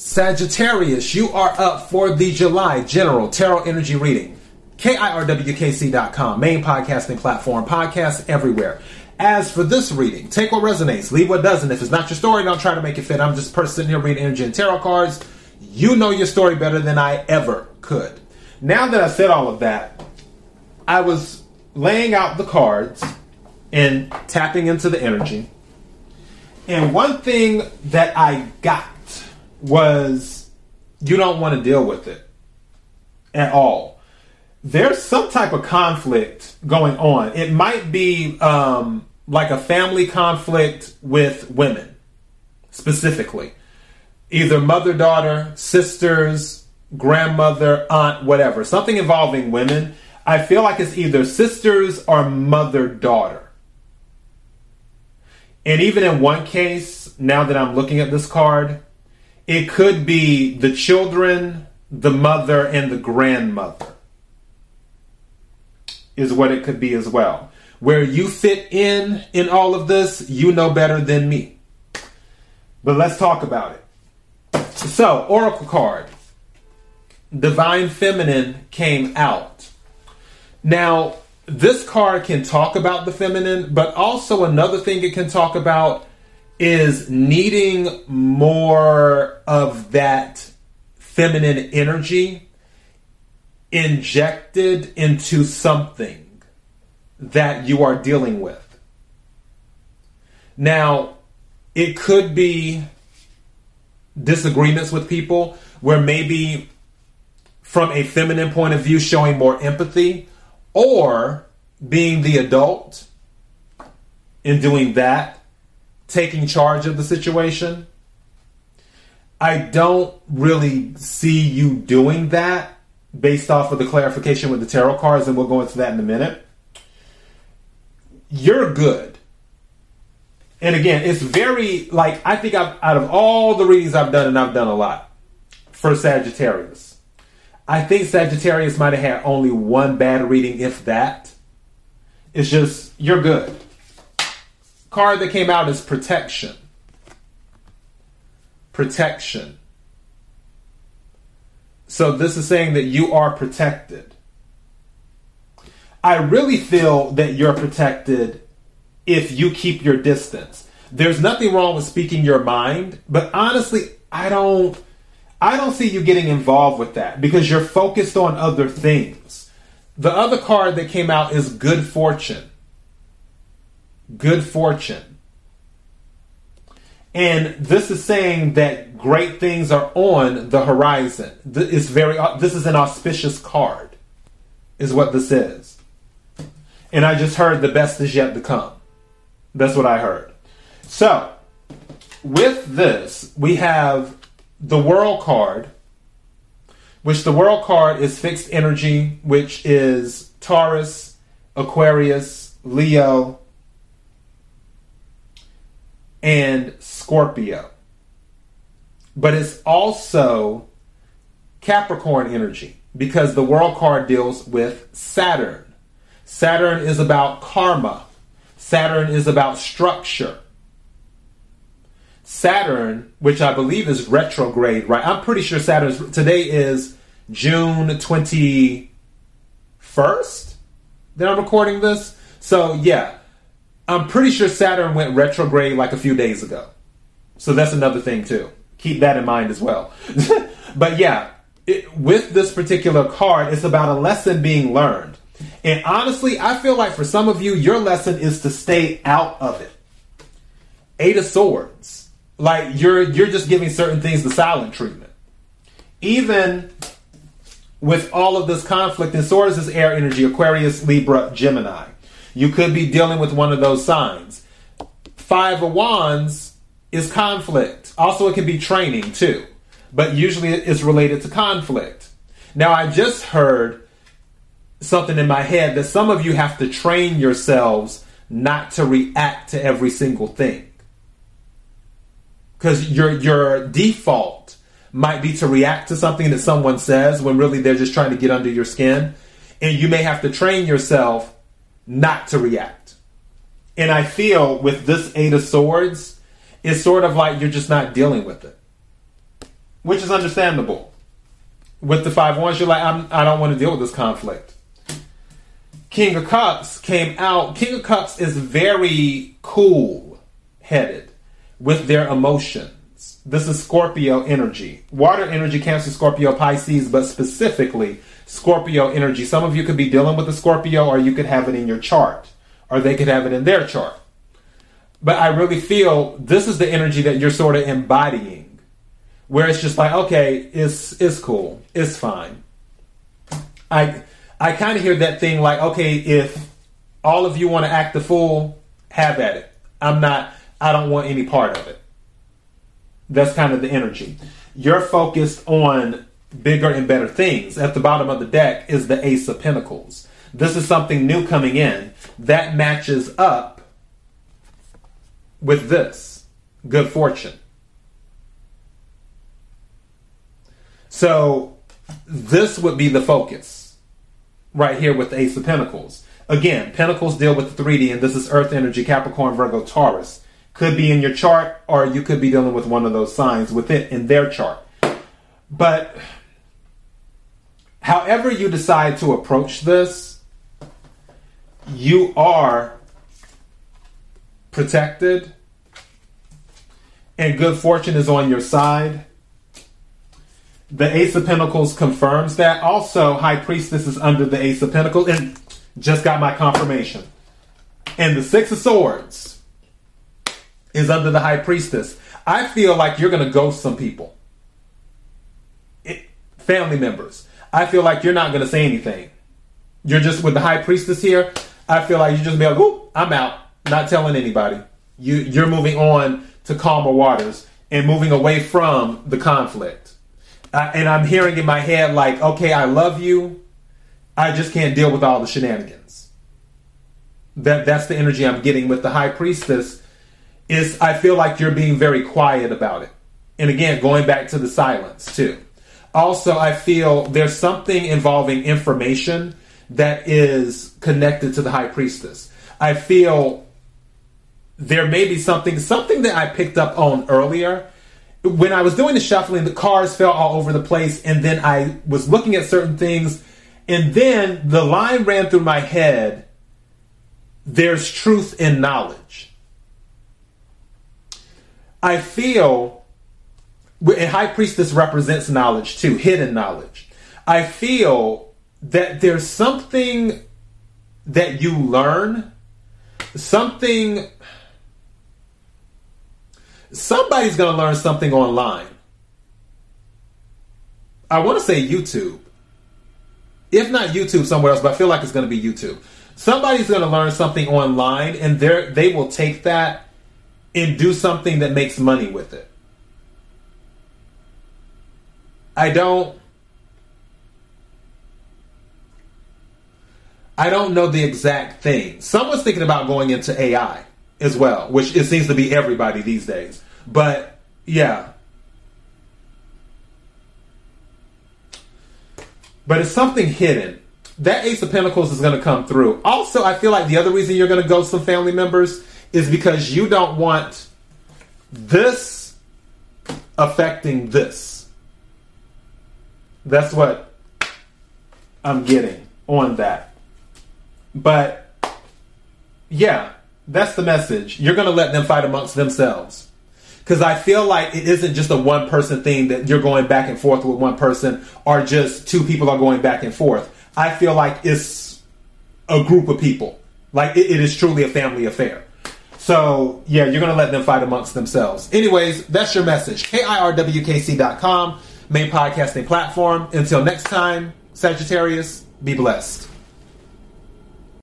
Sagittarius, you are up for the July General Tarot Energy Reading. KIRWKC.com, main podcasting platform, podcasts everywhere. As for this reading, take what resonates, leave what doesn't. If it's not your story, don't try to make it fit. I'm just a person sitting here reading energy and tarot cards. You know your story better than I ever could. Now that I said all of that, I was laying out the cards and tapping into the energy. And one thing that I got was you don't want to deal with it at all. There's some type of conflict going on. It might be um, like a family conflict with women, specifically. Either mother daughter, sisters, grandmother, aunt, whatever. Something involving women. I feel like it's either sisters or mother daughter. And even in one case, now that I'm looking at this card, it could be the children, the mother, and the grandmother, is what it could be as well. Where you fit in in all of this, you know better than me. But let's talk about it. So, Oracle card Divine Feminine came out. Now, this card can talk about the feminine, but also another thing it can talk about is needing more of that feminine energy injected into something that you are dealing with. Now, it could be disagreements with people where maybe from a feminine point of view showing more empathy or being the adult in doing that taking charge of the situation. I don't really see you doing that based off of the clarification with the tarot cards, and we'll go into that in a minute. You're good. And again, it's very like I think I've out of all the readings I've done, and I've done a lot for Sagittarius. I think Sagittarius might have had only one bad reading, if that. It's just you're good card that came out is protection. Protection. So this is saying that you are protected. I really feel that you're protected if you keep your distance. There's nothing wrong with speaking your mind, but honestly, I don't I don't see you getting involved with that because you're focused on other things. The other card that came out is good fortune good fortune. And this is saying that great things are on the horizon. It's very this is an auspicious card is what this is. And I just heard the best is yet to come. That's what I heard. So, with this, we have the world card, which the world card is fixed energy, which is Taurus, Aquarius, Leo, and Scorpio. But it's also Capricorn energy because the world card deals with Saturn. Saturn is about karma. Saturn is about structure. Saturn, which I believe is retrograde, right? I'm pretty sure Saturn today is June 21st that I'm recording this. So, yeah, I'm pretty sure Saturn went retrograde like a few days ago. So that's another thing too. Keep that in mind as well. but yeah, it, with this particular card, it's about a lesson being learned. And honestly, I feel like for some of you, your lesson is to stay out of it. Eight of Swords. Like you're you're just giving certain things the silent treatment. Even with all of this conflict, and Swords is air energy, Aquarius, Libra, Gemini. You could be dealing with one of those signs. Five of Wands is conflict. Also, it can be training too, but usually it's related to conflict. Now, I just heard something in my head that some of you have to train yourselves not to react to every single thing. Because your your default might be to react to something that someone says when really they're just trying to get under your skin. And you may have to train yourself not to react. And I feel with this Eight of Swords, it's sort of like you're just not dealing with it. which is understandable. With the five Wands, you're like, I'm, I don't want to deal with this conflict. King of Cups came out. King of Cups is very cool headed with their emotions. This is Scorpio energy. Water energy, Cancer, Scorpio, Pisces, but specifically Scorpio energy. Some of you could be dealing with a Scorpio, or you could have it in your chart, or they could have it in their chart. But I really feel this is the energy that you're sort of embodying, where it's just like, okay, it's it's cool, it's fine. I I kind of hear that thing like, okay, if all of you want to act the fool, have at it. I'm not. I don't want any part of it. That's kind of the energy. You're focused on bigger and better things. At the bottom of the deck is the Ace of Pentacles. This is something new coming in that matches up with this good fortune. So this would be the focus right here with the Ace of Pentacles. Again, Pentacles deal with the 3D, and this is Earth energy, Capricorn, Virgo, Taurus. Could be in your chart, or you could be dealing with one of those signs with it in their chart. But however you decide to approach this, you are protected, and good fortune is on your side. The Ace of Pentacles confirms that. Also, High Priestess is under the Ace of Pentacles, and just got my confirmation. And the Six of Swords is under the High Priestess. I feel like you're going to ghost some people, it, family members. I feel like you're not going to say anything. You're just with the High Priestess here. I feel like you just be like, "Whoop, I'm out." not telling anybody. You you're moving on to calmer waters and moving away from the conflict. Uh, and I'm hearing in my head like, okay, I love you. I just can't deal with all the shenanigans. That that's the energy I'm getting with the high priestess. Is I feel like you're being very quiet about it. And again, going back to the silence too. Also, I feel there's something involving information that is connected to the high priestess. I feel there may be something something that I picked up on earlier. When I was doing the shuffling, the cards fell all over the place, and then I was looking at certain things, and then the line ran through my head there's truth in knowledge. I feel, and High Priestess represents knowledge too, hidden knowledge. I feel that there's something that you learn, something somebody's going to learn something online. I want to say YouTube. If not YouTube, somewhere else, but I feel like it's going to be YouTube. Somebody's going to learn something online, and they they will take that and do something that makes money with it. I don't. I don't know the exact thing. Someone's thinking about going into AI as well, which it seems to be everybody these days. But yeah. But it's something hidden. That Ace of Pentacles is going to come through. Also, I feel like the other reason you're going to ghost some family members is because you don't want this affecting this. That's what I'm getting on that. But yeah, that's the message. You're going to let them fight amongst themselves. Because I feel like it isn't just a one person thing that you're going back and forth with one person or just two people are going back and forth. I feel like it's a group of people. Like it, it is truly a family affair. So, yeah, you're to let them fight amongst themselves. Anyways, that's your message. KIRWKC.com, main podcasting platform. Until next time, Sagittarius, be blessed.